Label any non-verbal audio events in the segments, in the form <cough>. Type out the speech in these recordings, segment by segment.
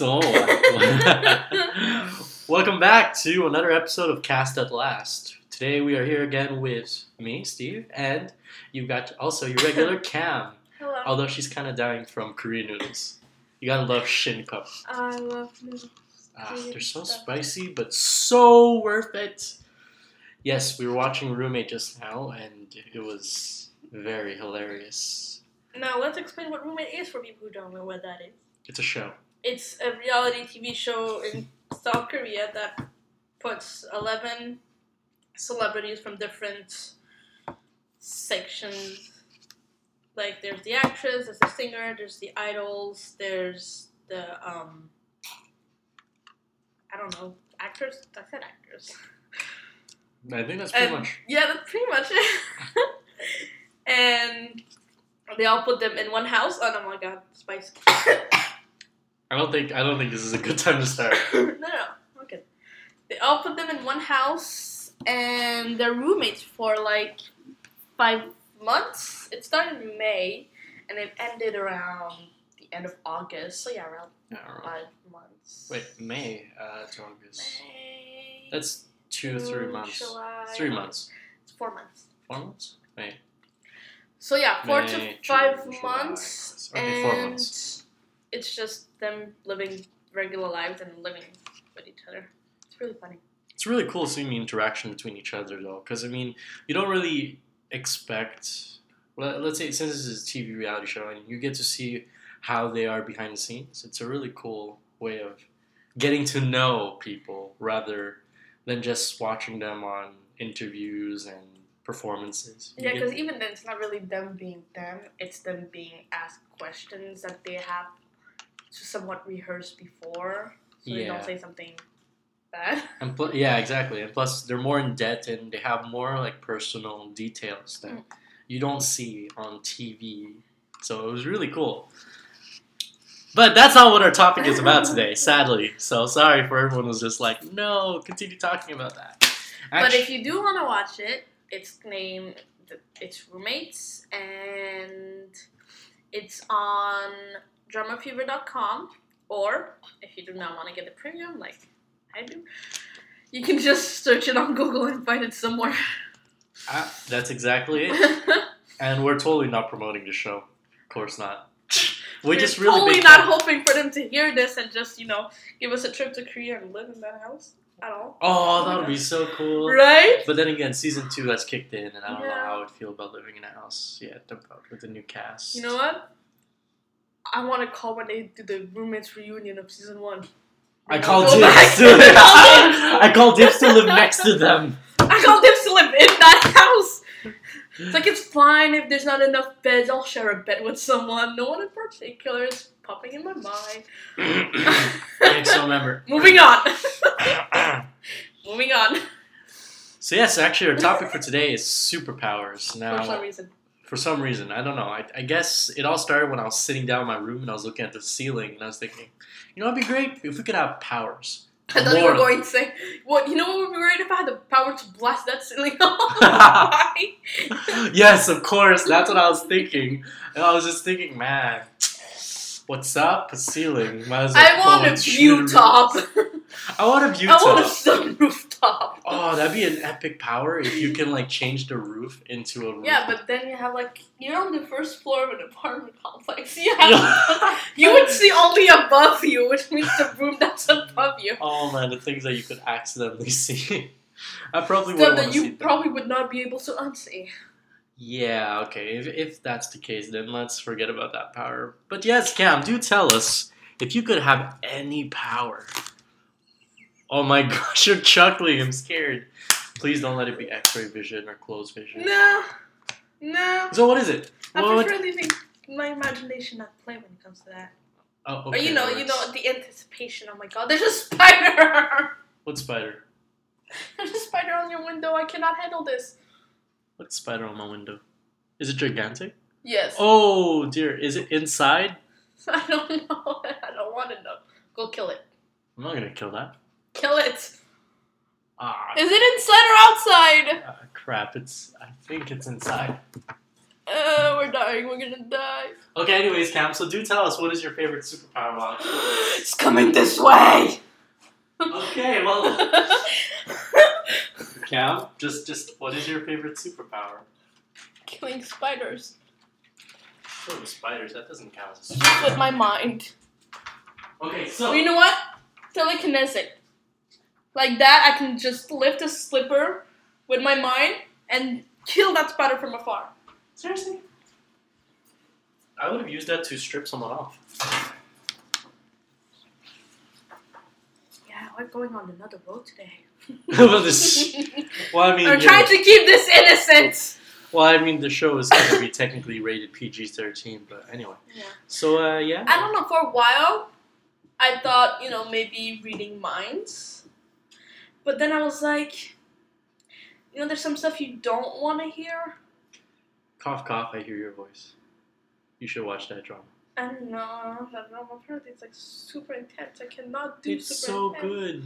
So, <laughs> welcome back to another episode of Cast at Last. Today we are here again with me, Steve, and you've got also your regular <laughs> Cam. Hello. Although she's kind of dying from Korean noodles. You gotta love shin cup. I love noodles. Ah, they're so stuff. spicy, but so worth it. Yes, we were watching Roommate just now, and it was very hilarious. Now let's explain what Roommate is for people who don't know what that is. It's a show. It's a reality TV show in South Korea that puts 11 celebrities from different sections. Like there's the actress, there's the singer, there's the idols, there's the um I don't know, actors? I said actors. I think that's pretty And- much. Yeah, that's pretty much it. <laughs> and they all put them in one house. Oh, no, my god, spicy. <laughs> I don't think. I don't think this is a good time to start. <laughs> no, no, okay. They all put them in one house, and they're roommates for like five months. It started in May, and it ended around the end of August. So yeah, around five months. Wait, May uh, to August. May, That's two, three months. July. Three months. It's four months. Four months. Wait. So yeah, four May, to June, five July, months. Okay, four and months. It's just them living regular lives and living with each other. It's really funny. It's really cool seeing the interaction between each other, though, because I mean, you don't really expect. Well, let's say since this is a TV reality show, and you get to see how they are behind the scenes. It's a really cool way of getting to know people rather than just watching them on interviews and performances. You Yeah, because even then, it's not really them being them. It's them being asked questions that they have somewhat rehearse before, so they don't say something bad. And pl- yeah, exactly. And plus, they're more in depth and they have more like personal details that Mm. you don't see on TV. So it was really cool. But that's not what our topic is about today, <laughs> sadly. So sorry for everyone who's just like, no, continue talking about that. but if you do want to watch it, it's named it's roommates and it's on dramafever.com or if you do not want to get the premium like I do, you can just search it on Google and find it somewhere. Ah, that's exactly it. <laughs> And we're totally not promoting the show. Of course not. <laughs> we We're just really totally not fan- hoping for them to hear this and just you know give us a trip to Korea and live in that house at all. Oh, that would be so cool. Right? But then again, season two has kicked in, and I don't know how I would feel about living in a house yet with the new cast. You know what? I want to call when they do the roommates reunion of season one. I call go oh dibs. To, to the house. I call dibs to live next to them. I call dibs to live in that house. It's like it's fine if there's not enough beds. I'll share a bed with someone. No one in particular is popping in my mind. okay, so remember. <laughs> Moving on. <coughs> Moving on. so yes, actually, our topic for today is superpowers. Now, For some reason. For some reason, I don't know. I, I guess it all started when I was sitting down in my room and I was looking at the ceiling and I was thinking, you know, it'd be great if we could have powers. I thought you were going to say, "What? You know what would be great if I had the power to blast that ceiling <laughs> off?" <laughs> yes, of course. That's what I was thinking. And I was just thinking, man, what's up? A ceiling. Might as well I want a view top. I want a view <laughs> top. I want a top. sunroof top. Oh, that'd be an epic power if you can like change the roof into a roof. Yeah, but then you have like you're on the first floor of an apartment complex. <laughs> You have <laughs> you would see only above you, which means the room that's above you. Oh man, the things that you could accidentally <laughs> see. I probably would that you probably would not be able to unsee. Yeah, okay. If, if that's the case, then let's forget about that power. But yes, Cam, do tell us if you could have any power. Oh my <laughs> gosh, you're chuckling. I'm scared. Please don't let it be X-ray vision or closed vision. No, no. So what is it? I What? prefer leaving my imagination at play when it comes to that. Oh, or okay, you know, you know, the anticipation. Oh my god, there's a spider. <laughs> What spider? there's a spider on your window. I cannot handle this. What spider on my window? Is it gigantic? Yes. Oh dear, is it inside? <laughs> I don't know. I don't want to know. Go kill it. I'm not gonna kill that. Kill it. Ah, Is it inside or outside? ah, crap! It's. I think it's inside. Uh, we're dying. We're gonna die. Okay, anyways, Cam, so do tell us what is your favorite superpower watch? it's coming this way. Okay, well, <laughs> Cam, just just what is your favorite superpower? Killing spiders Oh, spiders. That doesn't count as a superpower. with my mind. Okay, so Well, you know what? Telekinetic. Like that, I can just lift a slipper with my mind and kill that spider from afar. seriously, I would have used that to strip someone off. Yeah, we're going on another road today. <laughs> <laughs> well, this, well, I mean, I'm you trying know, to keep this innocent. well, I mean, the show is going to be technically rated PG thirteen, but anyway. Yeah. So, uh, yeah. I don't know. For a while, I thought you know maybe reading minds, but then I was like, you know, there's some stuff you don't want to hear. Cough, cough. I hear your voice. You should watch that drama. I don't know. That drama apparently it's like super intense. I cannot do It's super so intense. good.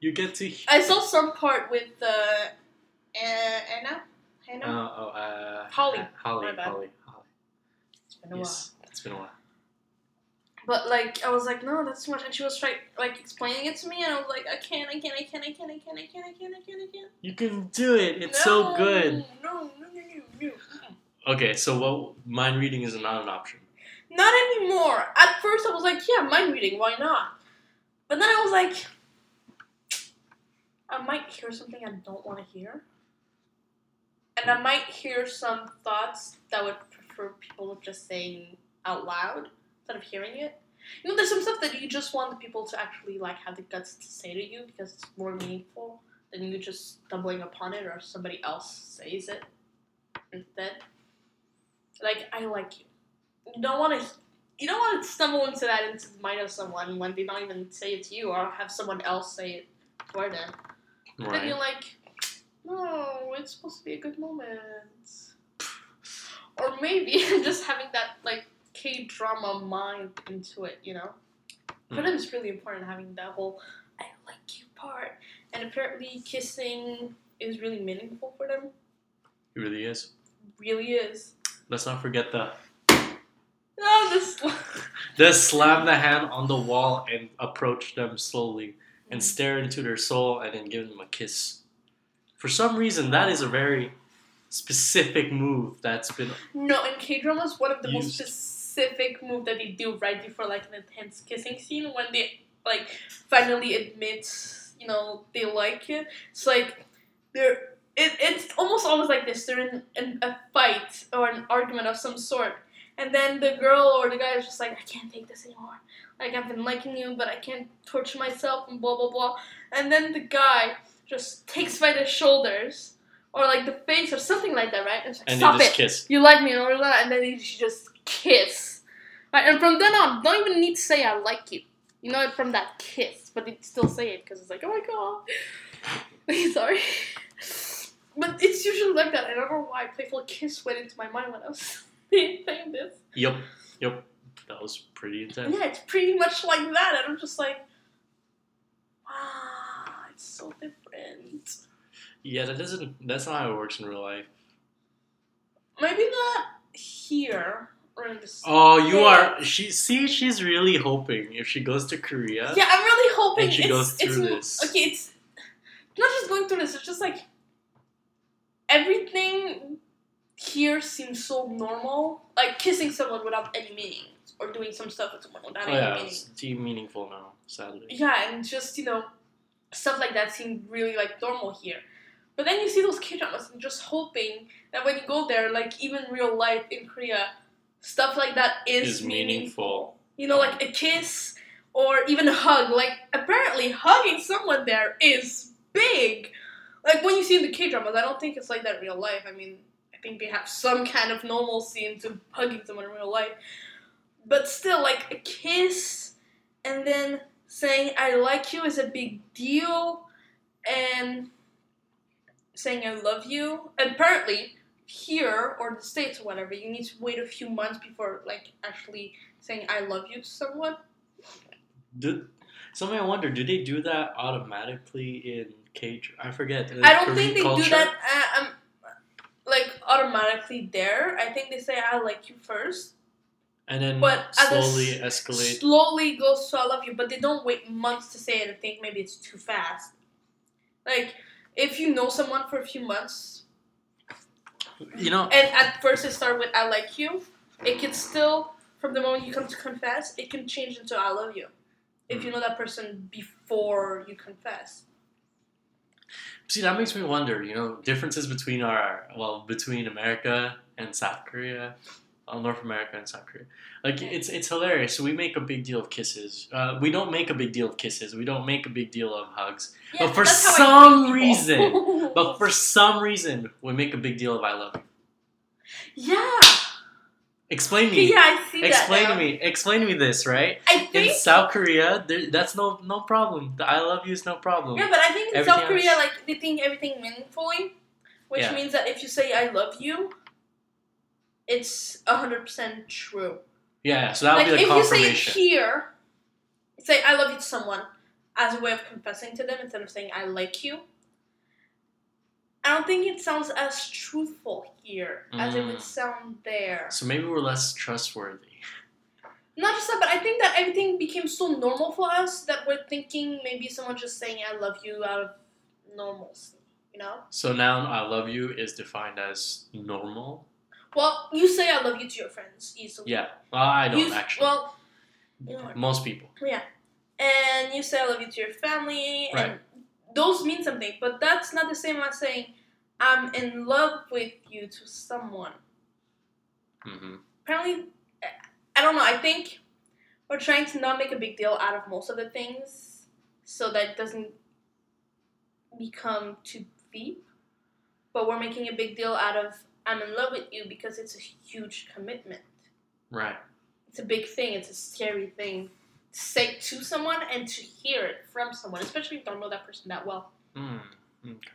You get to. he- I saw some part with uh, uh Anna. Uh, Hannah. oh, uh, Holly. Holly. My bad. Holly. Holly. it's been a Yes, it's been a while. But like, I was like, no, that's too much. And she was trying, like, explaining it to me, and I was like, I can't, I can't, I can't, I can't, I can't, I can't, I can't, I can't, I can't. You can do it. It's so good. No, no, no, no, no. Okay, so what? Mind reading is not an option. Not anymore. At first, I was like, yeah, mind reading, why not? But then I was like, I might hear something I don't want to hear. And I might hear some thoughts that would prefer people just saying out loud instead of hearing it. You know, there's some stuff that you just want the people to actually like have the guts to say to you because it's more meaningful than you just stumbling upon it or somebody else says it instead. Like, I like you. You don't want to. You don't want to stumble into that into the mind of someone when they don't even say it to you or have someone else say it for them. Then you're like, no, it's supposed to be a good moment. Or maybe <laughs> just having that like K drama mind into it, you know. For Mm. them, it's really important having that whole "I like you" part, and apparently kissing is really meaningful for them. It really is. Really is. Let's not forget the Oh, this. <laughs> Just slam the hand on the wall and approach them slowly Mm. and stare into their soul and then give them a kiss. For some reason, that is a very specific move that's been. No, in K dramas, one of the most Used. Specific move that they do right before like an intense kissing scene when they like finally admit, you know, they like it. It's like they're it, it's almost always like this. They're in, in a fight or an argument of some sort, and then the girl or the guy is just like, I can't take this anymore. Like I've been liking you, but I can't torture myself and blah blah blah. And then the guy just takes by the shoulders or like the face or something like that, right? And like, And stop it kiss. you like me and all that, and then should just kiss. Right, and from then on, don't even need to say I like you. You know it from that kiss, but they still say it because it's like, oh my god. <laughs> Sorry. But it's usually like that. I don't know why playful kiss went into my mind when I was <laughs> saying this. Yep. Yep. That was pretty intense. Yeah, it's pretty much like that, and I'm just like, wow, it's so different. Yeah, that doesn't. That's not how it works in real life. Maybe not here or the Oh, you are. She see, she's really hoping if she goes to Korea. Yeah, I'm really hoping And she it's, goes through m- this. Okay, it's not just going through this. It's just like everything here seems so normal. Like kissing someone without any meaning, or doing some stuff with someone without Oh any yeah, meaning. it's deep meaningful now. Sadly. Yeah, and just you know, stuff like that seem really like normal here. But then you see those K dramas and just hoping that when you go there, like even real life in Korea, stuff like that is, Is meaningful. You know, like a kiss or even a hug. Like apparently hugging someone there is big. Like when you see in the K dramas, I don't think it's like that in real life. I mean, I think they have some kind of normalcy into hugging someone in real life. But still, like a kiss and then saying I like you is a big deal and saying I love you. Apparently, here or the States or whatever, you need to wait a few months before like actually saying I love you to someone. Do, something I wonder, do they do that automatically in K? I forget. I don't Korean think they do that. Uh, um, like automatically there. I think they say I like you first, And then But a slowly s- escalate. slowly goes to I love you, but they don't wait months to say it and think maybe it's too fast. Like if you know someone for a few months You know, and at first it started with I like you, it can still from the moment you come to confess, it can change into I love you. If you mm. know that person before you confess. see, that makes me wonder. You know, differences between our well, between America and South Korea, uh, North America and South Korea. Like it's it's hilarious. So we make a big deal of kisses. Uh, we don't make a big deal of kisses. We don't make a big deal of hugs. Yeah, But for that's how I some reason- <laughs> But for some reason, we make a big deal of I love you. yeah, Explain me. yeah, I see that. Explain now. to me. Explain to me this, right? I think In South Korea, there, that's no no problem. The I love you is no problem. Yeah, but I think in Everything South Korea, else- like they think everything meaningfully, which Yeah. means that if you say "I love you," it's hundred percent true. Yeah, so that would like be if the you say it confirmation. here, say "I love you" to someone as a way of confessing to them instead of saying "I like you." I don't think it sounds as truthful here as it would Mm. sound there. So maybe we're less trustworthy. Not just that, but I think that everything became so normal for us that we're thinking maybe someone just saying "I love you" out of normalcy. You know. So now I love you is defined as normal. Well, you say I love you to your friends easily. Yeah, well, I don't You- actually. Well, you know? Most people. Yeah. And you say I love you to your family, Right. and those mean something. But that's not the same as saying I'm in love with you to someone. hmm Apparently, I don't know. I think we're trying to not make a big deal out of most of the things, so that it doesn't become too deep. But we're making a big deal out of I'm in love with you because it's a huge commitment. Right. it's a big thing. It's a scary thing to say to someone and to hear it from someone, especially if you don't know that person that well. Mm. Okay.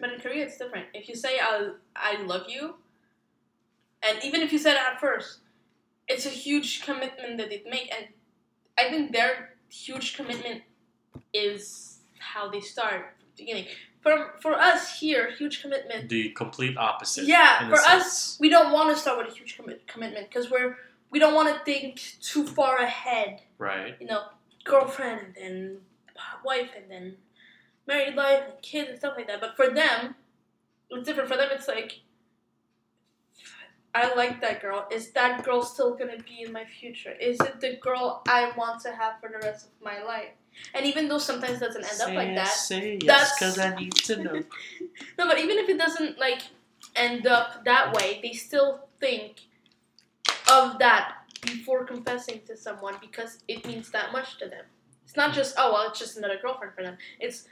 But in Korea, it's different. If you say "I I love you," and even if you said it at first, it's a huge commitment that they make, and I think their huge commitment is how they start from the beginning. For for us here, huge commitment. The complete opposite. Yeah, for us, we don't want to start with a huge commit- commitment because we're we don't want to think too far ahead. Right. you know, girlfriend and then wife and then married life and kids and stuff like that. But for them, it's different. For them, it's like, I like that girl. Is that girl still gonna be in my future? Is it the girl I want to have for the rest of my life? And even though sometimes it doesn't end up like that, Say yes, that's- because I need to know. <laughs> no, but even if it doesn't like end up that way, they still think of that before confessing to someone because it means that much to them. It's not just oh well, it's just another girlfriend for them. It's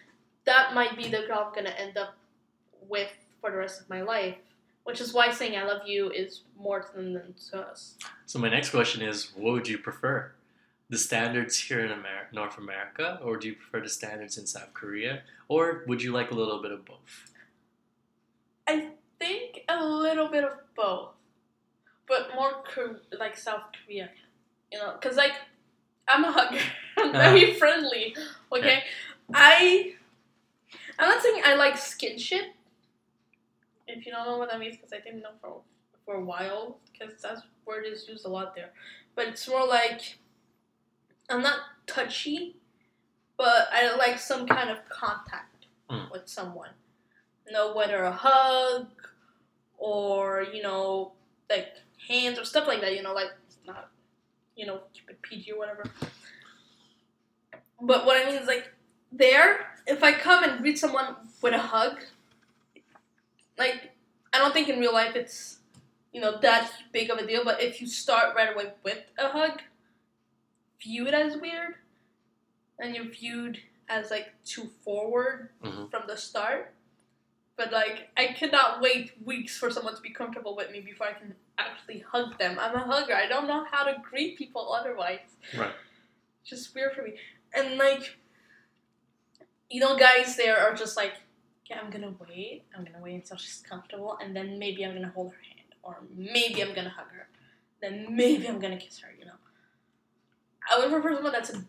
that might be the girl I'm gonna end up with for the rest of my life. Which is why saying I love you is more to them than to us. So my next question is, what would you prefer? The standards here in Amer- North America, or do you prefer the standards in South Korea, or would you like a little bit of both? I think a little bit of both, but more Kor- like South Korea, you know, because like I'm a hugger, <laughs> I'm uh-huh. very friendly. Okay, I I'm not saying I like skinship. If you don't know what that means, because I didn't know for for a while, because that word is used a lot there, but it's more like I'm not touchy, but I like some kind of contact Mm. with someone. You know, whether a hug or you know, like hands or stuff like that. You know, like not, you know, keep it PG or whatever. But what I mean is like there, if I come and greet someone with a hug, like I don't think in real life it's you know that big of a deal. But if you start right away with a hug, view it as weird, and you're viewed as like too forward Mhm. from the start. But like I cannot wait weeks for someone to be comfortable with me before I can actually hug them. I'm a hugger. I don't know how to greet people otherwise. Right. It's just weird for me. And like you know, guys there are just like, yeah, I'm gonna wait. I'm gonna wait until she's comfortable and then maybe I'm gonna hold her hand. Or maybe I'm gonna hug her. Then maybe I'm gonna kiss her, you know. I would prefer someone that's a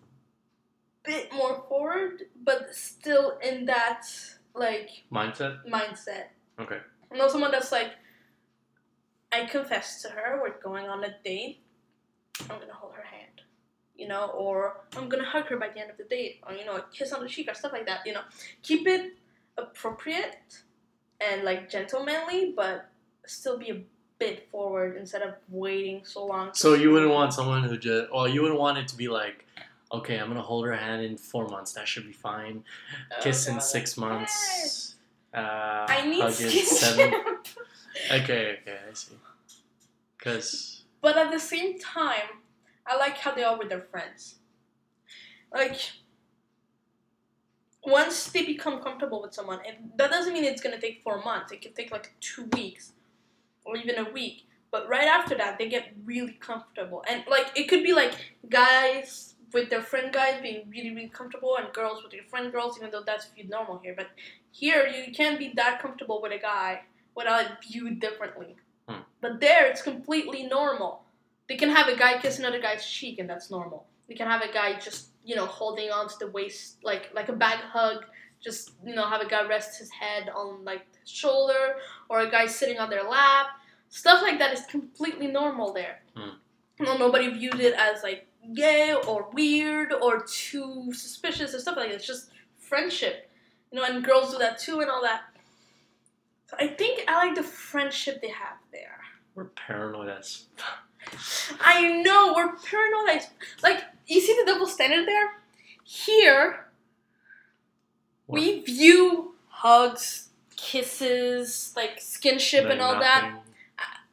bit more forward, but still in that like Mindset. mindset. Okay. Know, someone that's like, I confess to her we're going on a date. I'm gonna hold her hand, you know, or I'm gonna hug her by the end of the date, or you know, a kiss on the cheek or stuff like that. You know, keep it appropriate and like gentlemanly, but still be a bit forward instead of waiting so long. So you wouldn't want someone who just, well, you wouldn't want it to be like, okay, I'm gonna hold her hand in four months. That should be fine. Oh, Kiss in six months. Uh, I need hug in seven. Okay, okay, I see. Cause But at the same time, I like how they are with their friends. Like, once they become comfortable with someone, and that doesn't mean it's gonna take four months. It could take like two weeks, or even a week. But right after that, they get really comfortable, and like it could be like guys with their friend guys being really really comfortable, and girls with their friend girls. Even though that's viewed normal here, but here you can't be that comfortable with a guy without it viewed differently. Hmm. But there, it's completely normal. They can have a guy kiss another guy's cheek, and that's normal. They can have a guy just, you know, holding on to the waist, like like a bag hug. Just, you know, have a guy rest his head on like shoulder, or a guy sitting on their lap. Stuff like that is completely normal there. Hmm. No, nobody viewed it as like gay or weird or too suspicious or stuff like that. It's just friendship, you know. And girls do that too, and all that. So I think I like the friendship they have there. we're paranoid as. I know we're paranoid. as- Like you see the double standard there. Here we view hugs, kisses, like skinship and all that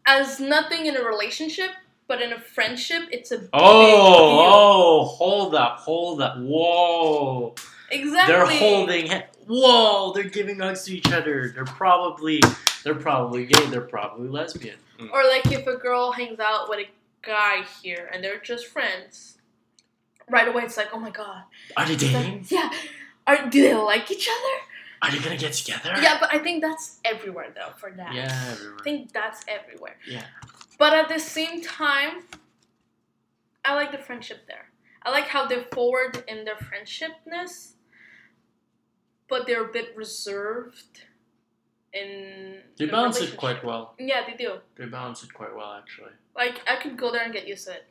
as nothing in a relationship, but in a friendship, it's a big Oh, deal. oh, hold up, hold up. Whoa. exactly. They're holding ha- Whoa, they're giving hugs to each other. They're probably they're probably gay, they're probably lesbian. Mm. Or like if a girl hangs out with a guy here and they're just friends, right away it's like, oh my god, Are they dating? yeah. Are, do they like each other? Are you gonna get together? Yeah, but I think that's everywhere though for that. Yeah, everywhere. I think that's everywhere. Yeah. But at the same time, I like the friendship there. I like how they're forward in their friendshipness, but they're a bit reserved in. They balance it quite well. Yeah, they do. They balance it quite well, actually. Like I could go there and get used to it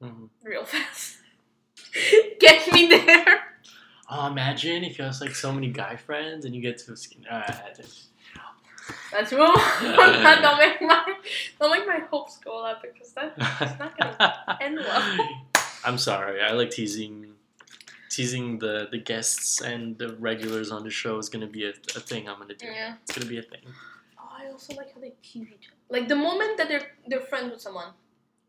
hmm real <laughs> fast. get me there. Oh, imagine if you have like so many guy friends and you get to skin. Uh, That's wrong. <laughs> don't make my don't make my hopes go up because that it's not gonna <laughs> end well. I'm sorry. I like teasing, teasing the the guests and the regulars on the show is gonna be a, a thing I'm gonna do. Yeah. It's gonna be a thing. Oh, I also like how they tease each other. Like the moment that they're they're friends with someone,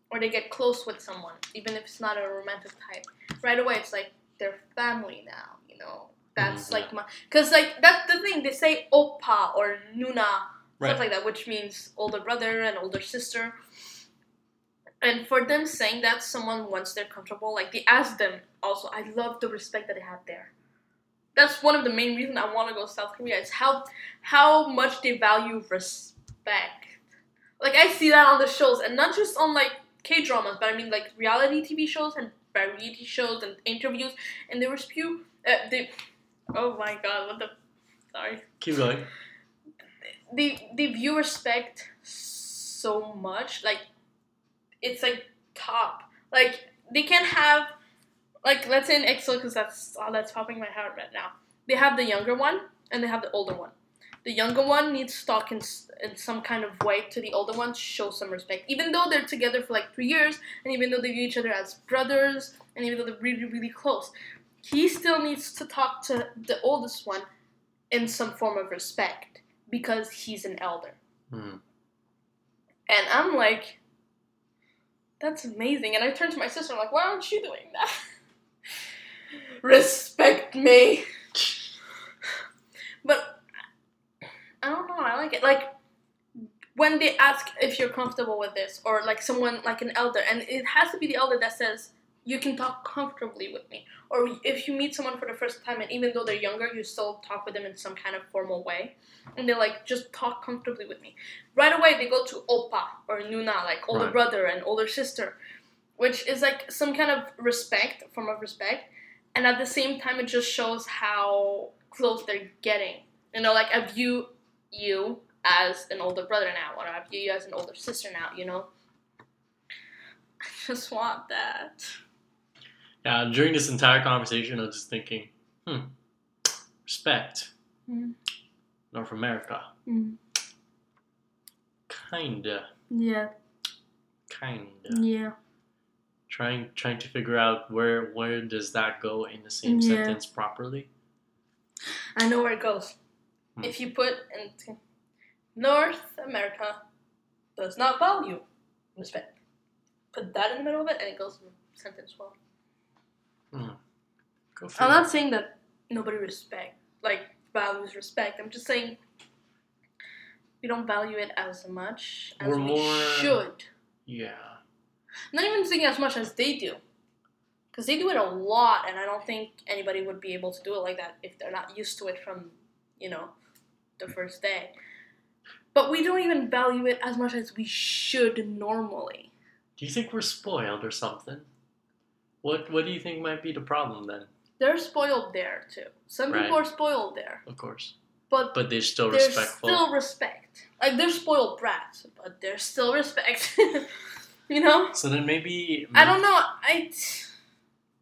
or they get close with someone, even if it's not a romantic type, right away it's like they're family now. You know, that's Mhm, like my because like that's the thing they say oppa or nuna Right. stuff like that, which means older brother and older sister. And for them saying that someone once they're comfortable, like they ask them also, I love the respect that they have there. That's one of the main reasons I want to go to South Korea. Is how how much they value respect. Like I see that on the shows, and not just on like K dramas, but I mean like reality TV shows and variety shows and interviews, and they respect. Uh, they, oh my god, what the? Sorry Keep going. they they view respect so much like it's like top like they can have like let's say in EXO because that's all that's popping my head right now they have the younger one and they have the older one the younger one needs to talk in, in some kind of way to the older one to show some respect even though they're together for like three years and even though they view each other as brothers and even though they're really really close he still needs to talk to the oldest one in some form of respect because he's an elder. Hmm. And I'm like, that's amazing. And I turned to my sister, I'm like, why aren't you doing that? <laughs> Respect me. <laughs> But I don't know, I like it. Like when they ask if you're comfortable with this, or like someone like an elder, and it has to be the elder that says, you can talk comfortably with me. Or if you meet someone for the first time, and even though they're younger, you still talk with them in some kind of formal way. And they're like, just talk comfortably with me. Right away, they go to oppa or nuna, like older Right. brother and older sister, which is like some kind of respect, form of respect. And at the same time, it just shows how close they're getting. You know, like I view you as an older brother now, or I view you as an older sister now. You know. <laughs> I just want that. Yeah, during this entire conversation, I was just thinking, hmm, respect. Mm. North America. Kinda. Yeah. Kinda. Yeah. Trying trying to figure out where where does that go in the same Yeah. sentence properly. I know where it goes. Hmm. If you put in North America does not value respect. Put that in the middle of it and it goes sentence well. Go I'm not saying that nobody respect like values respect. I'm just saying we don't value it as much as We're we more- should. Yeah. Not even saying as much as they do. Because they do it a lot, and I don't think anybody would be able to do it like that if they're not used to it from, you know, the first day. But we don't even value it as much as we should normally. Do you think we're spoiled or something? What What do you think might be the problem then? They're spoiled there too. Some Right. people are spoiled there, Of course, but but they're still there's respectful. still respect. Like they're spoiled brats, but there's still respect. <laughs> you know? So then maybe I don't know. I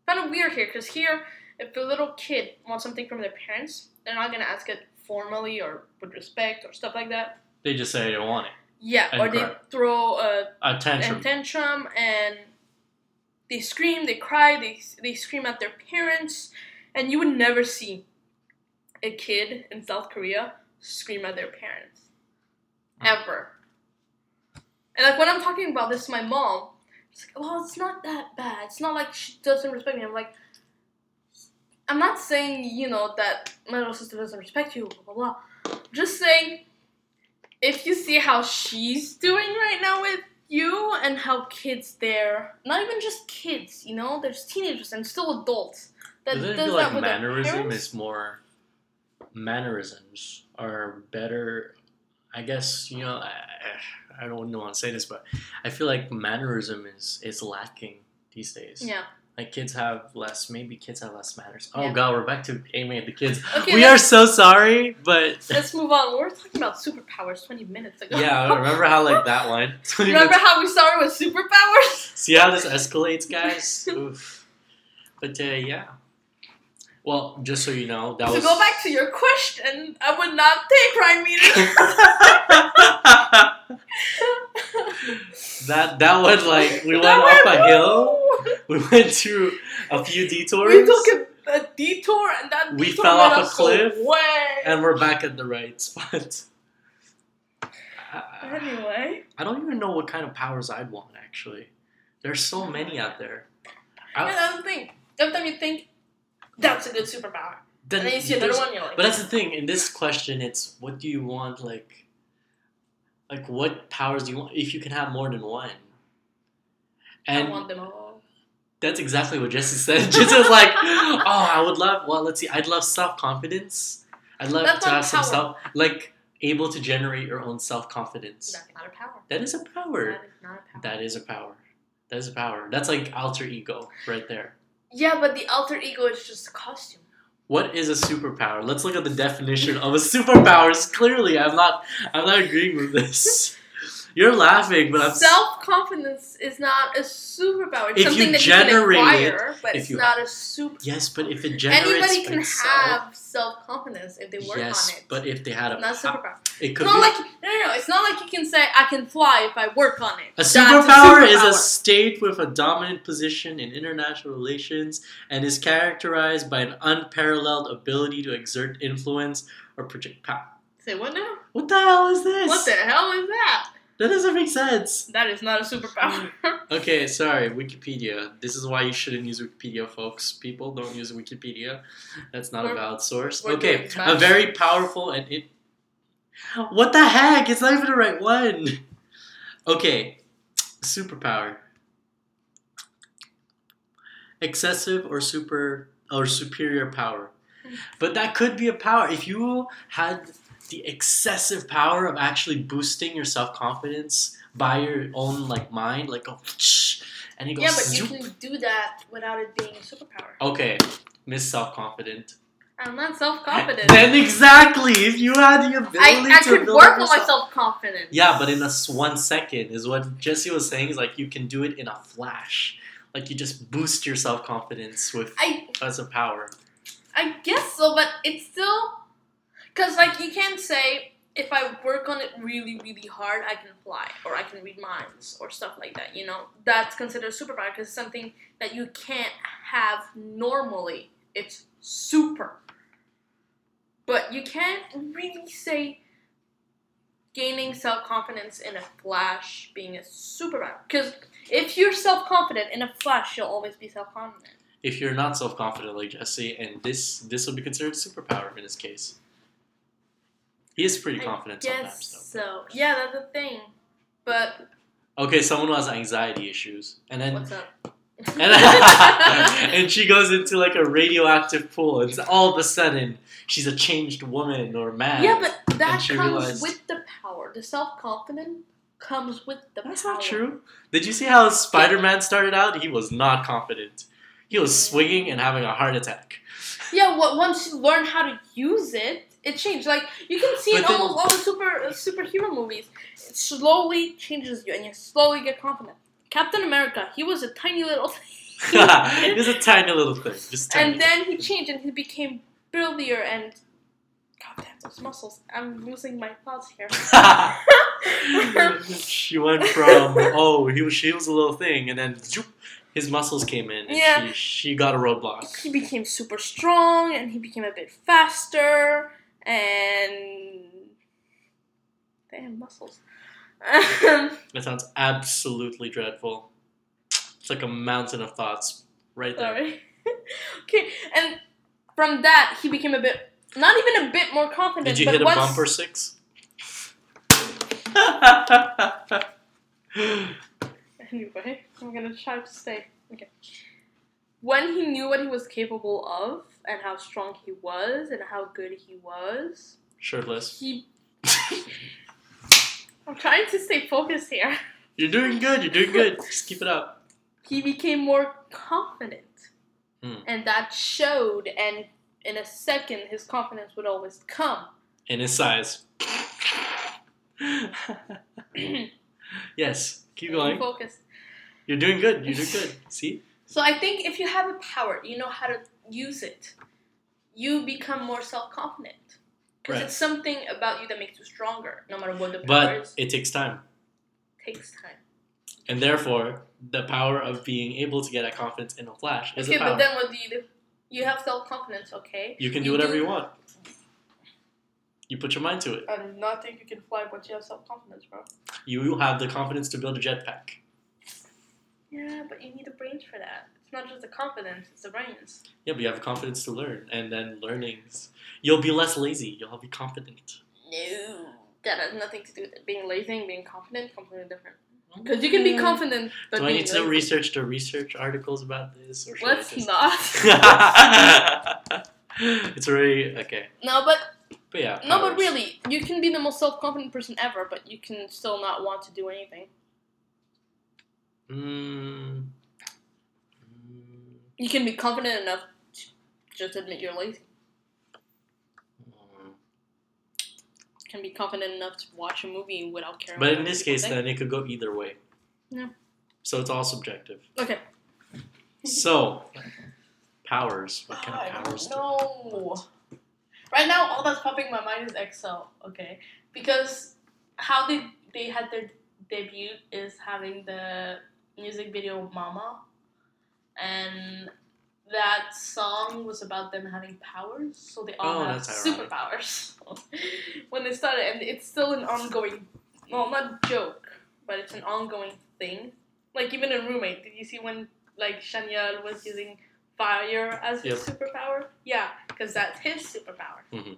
kind of weird here because here, if a little kid wants something from their parents, they're not gonna ask it formally or with respect or stuff like that. They just say I don't want it. Yeah, And or they throw a, A tantrum. a tantrum and they scream, they cry, they they scream at their parents, and you would never see a kid in South Korea scream at their parents hmm. ever. And like when I'm talking about this to my mom, she's like, "Well, it's not that bad. It's not like she doesn't respect me." I'm like, I'm not saying you know that my little sister doesn't respect you, blah blah blah. Just saying, if you see how she's doing right now with you and how kids there, not even just kids, you know, there's teenagers and still adults that Doesn't it does feel like mannerism is more mannerisms are better? I guess you know I, I don't want to say this, but I feel like mannerism is is lacking these days. Yeah. Like kids have less. Maybe kids have less manners. Oh Yeah. god, we're back to aiming at the kids. Okay, we are so sorry, but <laughs> let's move on. We were talking about superpowers 20 minutes ago. yeah, remember how like that one? <laughs> Remember minutes- how we started with superpowers? <laughs> See how this escalates, guys. Oof. But uh, yeah. Well, just so you know, that to was To go back to your question, I would not take Ryan meeting. that that one like we went up a hill. <laughs> We went through a few detours. We took a, a detour, and that We detour fell off a cliff, Way. and we're back at the right spot. <laughs> Anyway, I don't even know what kind of powers I'd want actually. There's so many out there. yeah, I, that's the thing. Time you think that's a good superpower, then then you see another one, you're like, But that's the thing. In this question, it's what do you want? Like, like what powers do you want? If you can have more than one, I want them all. That's exactly what Jesse said. <laughs> Jesse was like, "Oh, I would love. Well, let's see. I'd love self confidence. I'd love That's to have some power. self, like able to generate your own self confidence. That's not a power. That is a power. That is not a power. That is a power. That is a power. That's like alter ego right there. yeah, but the alter ego is just a costume. What is a superpower? Let's look at the definition of a superpower. Clearly, I'm not. I'm not agreeing with this. <laughs> You're laughing, but Self confidence is not a superpower. It's If you something that generate you can it, acquire, but if it's you- not a super. Yes, but if it generates Anybody can itself, have self confidence if they work yes, on it. but if they had a, not pow- superpower. it It's could not be. like no, no, no. It's not like you can say I can fly if I work on it. A That's superpower, is a state with a dominant position in international relations and is characterized by an unparalleled ability to exert influence or project power. Say what now? What the hell is this? What the hell is that? That doesn't make sense. That is not a superpower. <laughs> Okay, sorry, Wikipedia. This is why you shouldn't use Wikipedia, folks. People don't use Wikipedia. That's not a We're- valid source. Okay, a very powerful and it. What the heck? It's not even the right one. Okay, superpower. Excessive or super or superior power. Hmm. But that could be a power. If you had the excessive power of actually boosting your self confidence by your own like mind, like oh, go, and he goes. yeah, but you can do that without it being a superpower. Okay, Miss Self Confident. I'm not self confident. Then exactly, if you had the ability I, I to could build work up on my self- self confidence. Yeah, but in a s- one second is what Jesse was saying. Is like you can do it in a flash. Like you just boost your self confidence with I as a power. I guess so, but it's still because like you can't say if I work on it really really hard I can fly or I can read minds or stuff like that. You know that's considered superpower because it's something that you can't have normally. It's super, but you can't really say gaining self confidence in a flash being a superpower because if you're self confident in a flash you'll always be self confident. If you're not self confident like Jesse, and this this will be considered superpower in this case. He is pretty confident I sometimes, guess though. so. Yeah, that's the thing. But Okay, someone who has anxiety issues, and then what's up? <laughs> and, <laughs> and she goes into like a radioactive pool, and all of a sudden she's a changed woman or man. yeah, but that comes realized- with the power. The self confidence comes with the power. That's power. not true. Did you see how Spider Man started out? He was not confident. He was swinging and having a heart attack. Yeah, what once you learn how to use it, it changed. Like you can see in But then- almost all the super uh, superhero movies, it slowly changes you, and you slowly get confident. Captain America, he was a tiny little thing, <laughs> It's a tiny little thing, just tiny. and then he changed and he became burlier and. God damn those muscles! I'm losing my thoughts here. <laughs> she went from oh he was she was a little thing and then zoop, his muscles came in and Yeah. she, she got a roadblock. he became super strong and he became a bit faster and they have muscles <laughs> That sounds absolutely dreadful. It's like a mountain of thoughts right there. sorry <laughs> okay and from that he became a bit not even a bit more confident Did you but hit a once, bumper six? <laughs> anyway i'm gonna try to stay okay when he knew what he was capable of and how strong he was and how good he was Shirtless. he <laughs> i'm trying to stay focused here You're doing good. You're doing good. Just keep it up. he became more confident. Hmm. And that showed, and in a second, his confidence would always come. In his size. <laughs> yes. Keep going. Focus. You're doing good. You're doing good. See? So I think if you have a power, you know how to use it, you become more self confident. Because Right. it's something about you that makes you stronger, no matter what the power But is. it takes time. takes time. And therefore, the power of being able to get that confidence in a flash is okay, a power. but then what do you do? You have self confidence, okay? you can do you whatever do- you want. You put your mind to it. I do not think you can fly once you have self confidence, bro. You have the confidence to build a jetpack. Yeah, but you need the brains for that. It's not just the confidence, it's the brains. Yeah, but you have the confidence to learn, and then learnings. You'll be less lazy. You'll be confident. No. That has nothing to do with it. Being lazy and being confident, completely different. Mm-hmm. Because you can be confident, but Do I being need to lazy. research the research articles about this, or should Let's just- not. <laughs> it's already okay, no, but but yeah. no, but really, you can be the most self-confident person ever, but you can still not want to do anything. Mm. Mm. You can be confident enough to just admit you're lazy. Mm. Can be confident enough to watch a movie without caring. But in this case, think. then it could go either way. Yeah. So it's all subjective. okay. So, powers. What kind Oh, of powers? don't. Right now, all that's popping in my mind is EXO. Okay, because how they they had their debut is having the music video "Mama," and that song was about them having powers. So they all Oh, have superpowers <laughs> when they started, and it's still an ongoing. Well, not joke, but it's an ongoing thing. Like even in Roommate, did you see when like Chanyeol was using fire as his superpower? Yeah, because that's his superpower. Mhm.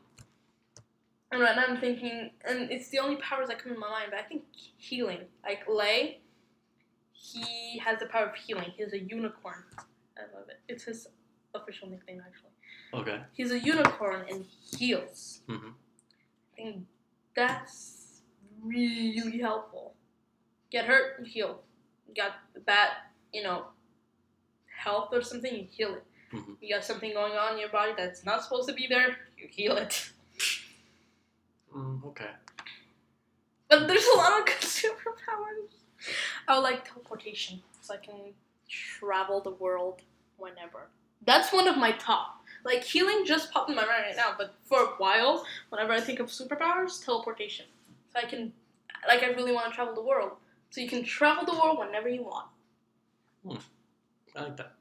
And right now I'm thinking, and it's the only powers that come in my mind, but I think healing. Like Lay, he has the power of healing. He's a unicorn. I love it. It's his official nickname, actually. Okay. He's a unicorn and he heals. Mhm. I think that's really helpful. Get hurt, you heal. You got bad, you know, health or something, you heal it. Mhm. You got something going on in your body that's not supposed to be there. You heal it. Mm, okay. But there's a lot of <laughs> superpowers. I would like teleportation, so I can travel the world whenever. That's one of my top. Like healing just popped in my mind right now, but for a while, whenever I think of superpowers, teleportation. So I can, like, I really want to travel the world. So you can travel the world whenever you want. I like that.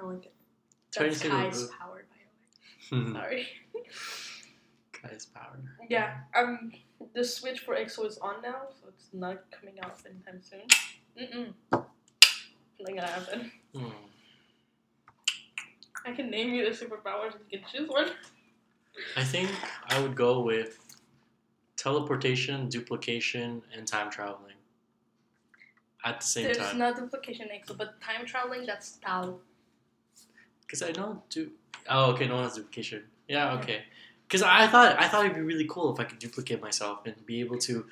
I like it. Trying That's Kai's powered, by the way. <laughs> Sorry. Kai's power. Yeah, um, the Switch for EXO is on now, so it's not coming out anytime soon. Mm-mm. Not gonna happen. Hmm. I can name you the superpowers and you can choose one. I think I would go with teleportation, duplication, and time traveling at the same There's time. no duplication EXO, but time traveling, that's Tao. Because I don't do. Oh, okay. No one has duplication. Yeah. Okay. Because I thought I thought it'd be really cool if I could duplicate myself and be able to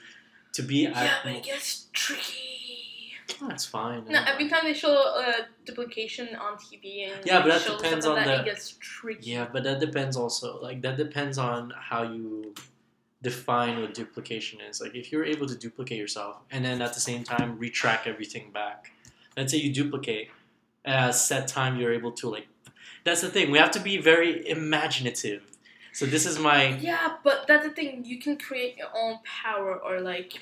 to be at. Yeah, but it gets tricky. That's fine. No, every time they show uh, duplication on TV and Yeah, but that depends on like that, the- it gets tricky. Yeah, but that depends also. Like that depends on how you define what duplication is. Like if you're able to duplicate yourself and then at the same time retrack everything back. Let's say you duplicate at a set time you're able to like that's the thing. We have to be very imaginative. So this is my Yeah, but that's the thing. You can create your own power or like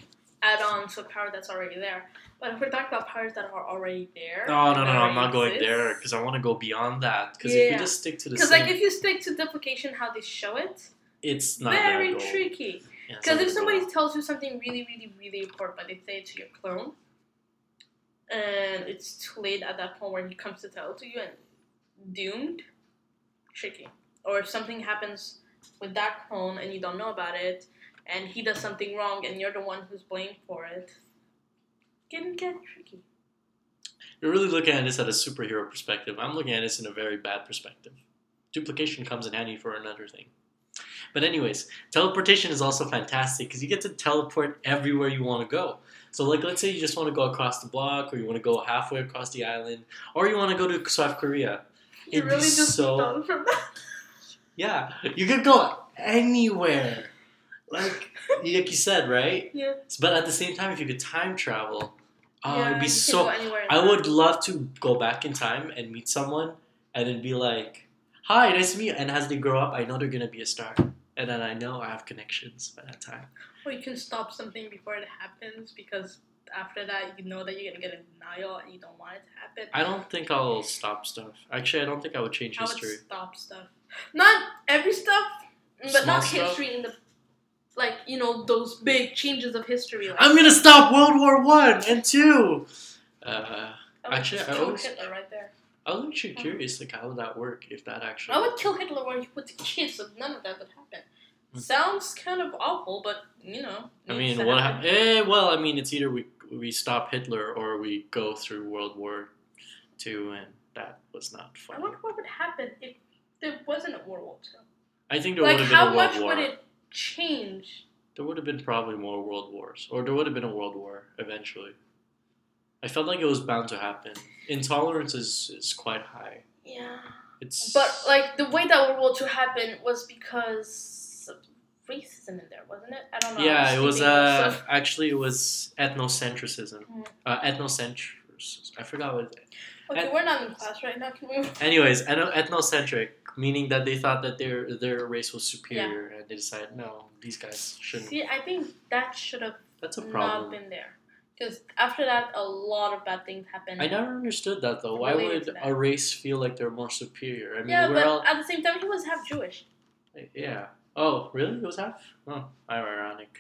add on to a power that's already there. But if we're talking about powers that are already there, No, no, no, I'm not going there because I want to go beyond that. Because if you just stick to the Because same, like if you stick to duplication, how they show it, it's not very tricky. Because not if somebody go. tells you something really, really, really important, but they say it to your clone, and it's too late at that point when he comes to tell it to you and doomed, tricky. Or if something happens with that clone and you don't know about it, and he does something wrong and you're the one who's blamed for it, can get tricky. You're really looking at this at a superhero perspective. I'm looking at this in a very bad perspective. Duplication comes in handy for another thing. But anyways, teleportation is also fantastic because you get to teleport everywhere you want to go. So like let's say you just want to go across the block or you want to go halfway across the island or you want to go to South Korea. You It'd really just so- from that. Yeah, you could go anywhere. Like like you said, right? Yeah. But at the same time if you could time travel, oh, yeah, it'd be so I would love to go back in time and meet someone and then be like, "Hi, nice to meet you." And as they grow up, I know they're gonna be a star, and then I know I have connections by that time. Or you can stop something before it happens because after that you know that you're gonna get a denial and you don't want it to happen. I don't think I'll stop stuff. Actually, I don't think I would change I would history. stop stuff. Not every stuff, but Small not stuff? history in the like you know those big changes of history. Like, I'm gonna stop World War One and Two. Uh, I would actually, I always- Hitler right there. I was actually curious, like, how would that work if that actually? I would kill Hitler where he put the kids, so none of that would happen. Hmm. Sounds kind of awful, but you know. I mean, what? hap- Eh, well, I mean, it's either we we stop Hitler or we go through World War Two, and that was not fun. I wonder what would happen if there wasn't a World War II. I think there Like, would have been a world War. Like, how much would it change? There would have been probably more world wars, or there would have been a world war eventually. I felt like it was bound to happen. Intolerance is, is quite high. Yeah. It's But like the way that World War II happened was because of racism in there, wasn't it? I don't know. yeah, it was uh actually it was ethnocentrism. Mm. Uh, ethnocentrism. I forgot what. Okay, we're not in class right now. Can we? Anyways, ethno- ethnocentric, meaning that they thought that their their race was superior, and they decided no, these guys shouldn't. See, I think that should have That's a not problem. been there. Because after that, a lot of bad things happened. I never understood that though. Why Related would that. a race feel like they're more superior? I mean, yeah, we're but all at the same time, he was half Jewish. Eh, yeah. Oh, really? It was half? Oh, how ironic.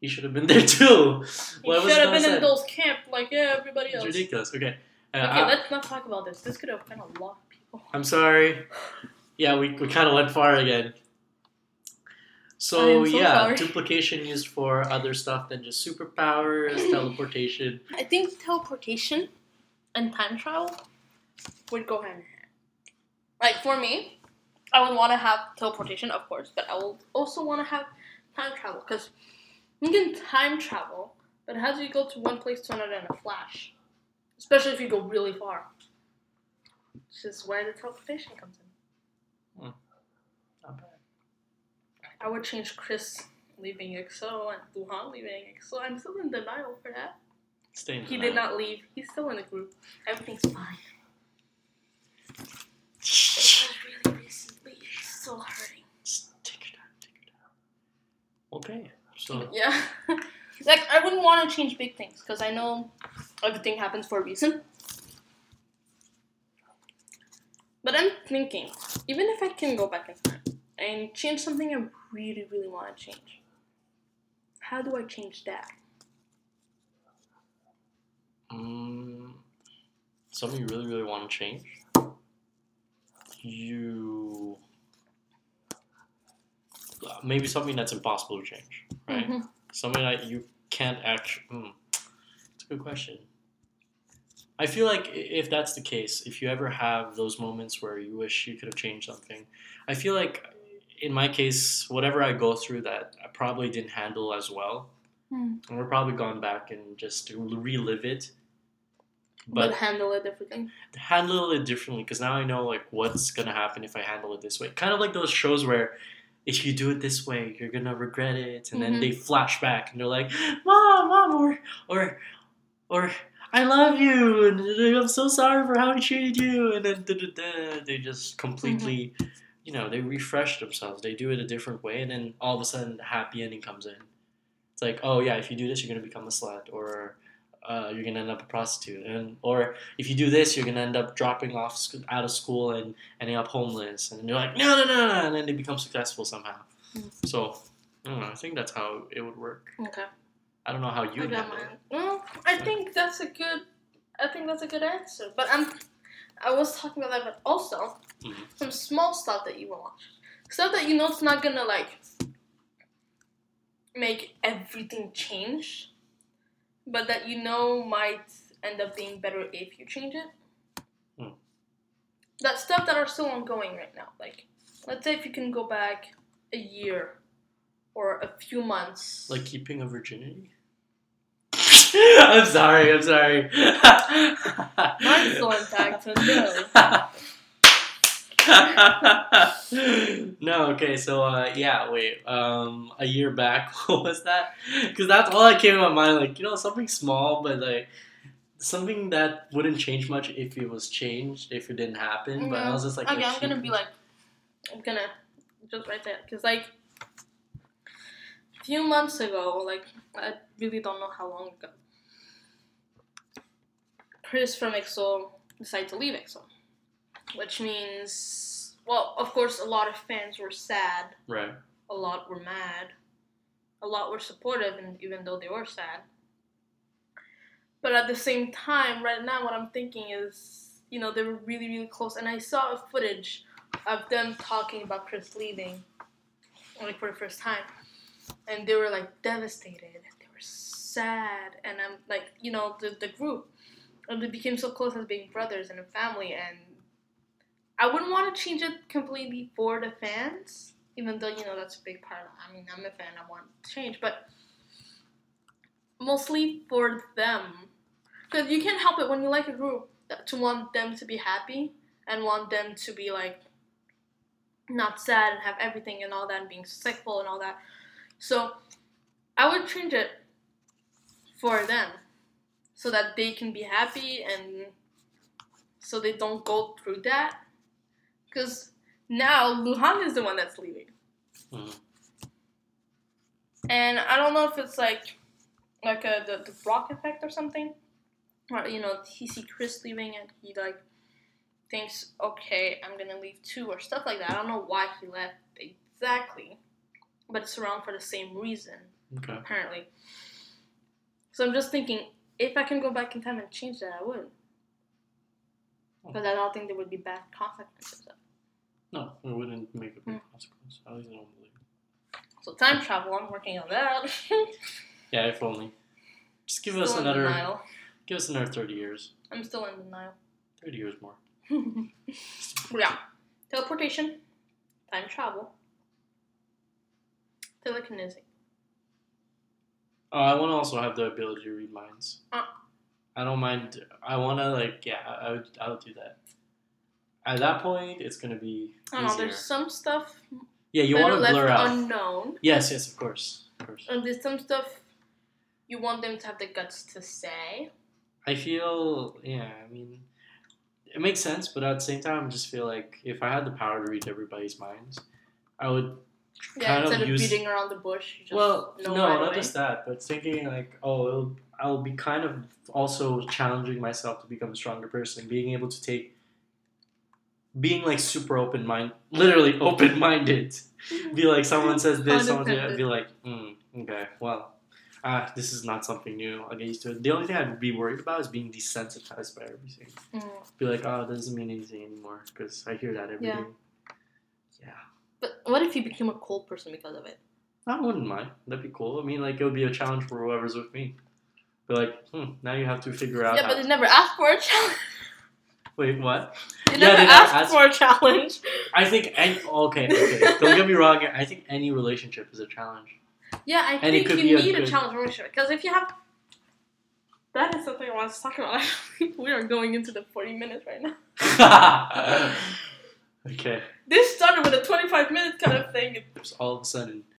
He should have been <laughs> there too. He was should have been in those camp like yeah, everybody It's else. ridiculous. Okay. Uh, Okay, I, let's not talk about this. This could offend a lot of people. I'm sorry. Yeah, we, we kind of went far again. So, so yeah, sorry. duplication used for other stuff than just superpowers, <laughs> teleportation. I think teleportation and time travel would go hand in hand. Like for me, I would want to have teleportation, of course, but I will also want to have time travel because you can time travel, but how do you go to one place to another in a flash? Especially if you go really far. This is where the teleportation comes in. Hmm. Not bad. I would change Kris leaving EXO and Luhan leaving EXO. I'm still in denial for that. Stay in He denial. did not leave. He's still in the group. Everything's fine. It really recently. It's still hurting. Just take. Take. Okay. So Yeah. <laughs> like, I wouldn't want to change big things because I know everything happens for a reason. But I'm thinking, even if I can go back in time and change something I really, really want to change, how do I change that? Mm, something you really, really want to change. You uh, maybe something that's impossible to change, right? Mhm. Something that you can't actually. Mm, it's a good question. I feel like if that's the case, if you ever have those moments where you wish you could have changed something, I feel like in my case, whatever I go through that I probably didn't handle as well, Hmm. and we're probably gone back and just relive it. But, But handle it differently. handle it differently because now I know like what's gonna happen if I handle it this way. Kind of like those shows where if you do it this way, you're gonna regret it, and then Mhm. they flash back and they're like, "Mom, mom," or or or I love you, and I'm so sorry for how I treated you, and then da, da, da, they just completely, you know, they refresh themselves. They do it a different way, and then all of a sudden, the happy ending comes in. It's like, oh yeah, if you do this, you're gonna become a slut, or uh, you're gonna end up a prostitute, and or if you do this, you're gonna end up dropping off sc- out of school and ending up homeless, and you're like, no, no, no, no, and then they become successful somehow. Mm. So I don't know. I think that's how it would work. Okay. I don't know how you I got mine. Well, I think that's a good. I think that's a good answer. But I'm. I was talking about that, but also Mhm. some small stuff that you will watch, stuff that you know it's not gonna like make everything change, but that you know might end up being better if you change it. Hmm. That stuff that are still ongoing right now. Like, let's say if you can go back a year or a few months. Like keeping a virginity. <laughs> I'm sorry. I'm sorry. Mine's still intact, so no. <laughs> no, okay, so uh, yeah, wait. Um, a year back, <laughs> what was that? Because that's all that came to my mind. Like you know, something small, but like something that wouldn't change much if it was changed, if it didn't happen. But I was just like, okay, I'm gonna be like, I'm gonna just right there, cause like, a few months ago, like I really don't know how long ago, Kris from EXO decided to leave EXO, which means, well, of course, a lot of fans were sad, right. a lot were mad, a lot were supportive, and even though they were sad. But at the same time, right now, what I'm thinking is, you know, they were really, really close, and I saw a footage of them talking about Kris leaving, like for the first time, and they were like devastated, and they were sad, and I'm like, you know, the the group, they became so close as being brothers and a family, and I wouldn't want to change it completely for the fans, even though you know that's a big part. Of, I mean, I'm a fan. I want to change, but mostly for them, because you can't help it when you like a group to want them to be happy and want them to be like not sad and have everything and all that and being successful and all that. So I would change it for them so that they can be happy and so they don't go through that. Because now Luhan is the one that's leaving. Mhm. And I don't know if it's like like a the, the Brock effect or something. Or you know, he see Kris leaving and he like thinks, okay, I'm gonna leave too or stuff like that. I don't know why he left exactly. But it's around for the same reason, Okay. apparently. So I'm just thinking, if I can go back in time and change that, I would. Because I don't think there would be bad consequences of it. No, it wouldn't make a big Mm. consequence. At least I don't believe. So time travel, I'm working on that. <laughs> Yeah, if only. Just give us Still in another. denial. Give us another thirty years. I'm still in denial. Thirty years more. <laughs> yeah. Teleportation, time travel, telekinesis. Oh, I want to also have the ability to read minds. Uh. I don't mind. I want to like. Yeah, I I would. I would do that. at that point, it's gonna be I don't know. There's some stuff Yeah, you want to blur out. unknown, yes, yes, of course, of course. and there's some stuff you want them to have the guts to say. I feel, yeah, I mean, it makes sense, but at the same time, I just feel like if I had the power to read everybody's minds, I would Yeah, kind instead of of use. beating around the bush. You just well, no, right not away. just that, but thinking like, oh, it'll, I'll be kind of also challenging myself to become a stronger person, being able to take, being like super open mind, literally <laughs> open minded. <laughs> Be like someone says this, someone says that, be like, hmm, okay, well, ah, this is not something new. I'll get used to it. The only thing I'd be worried about is being desensitized by everything. Mm. Be like, oh, it doesn't mean anything anymore because I hear that every day. Yeah. But what if you became a cold person because of it? I wouldn't mind. That'd be cool. I mean, like it would be a challenge for whoever's with me. Be like, hmm, now you have to figure out. Yeah, but they never asked for a challenge. <laughs> Wait, what? They Yeah, never they asked asked- for a challenge. <laughs> I think any. Okay, okay. Don't get me wrong. I think any relationship is a challenge. Yeah, I And think you be a need a challenge relationship because if you have, that is something I want to talk about. <laughs> we are going into the forty minutes right now. Okay. This started with a twenty-five minute kind of thing. Just all of a sudden,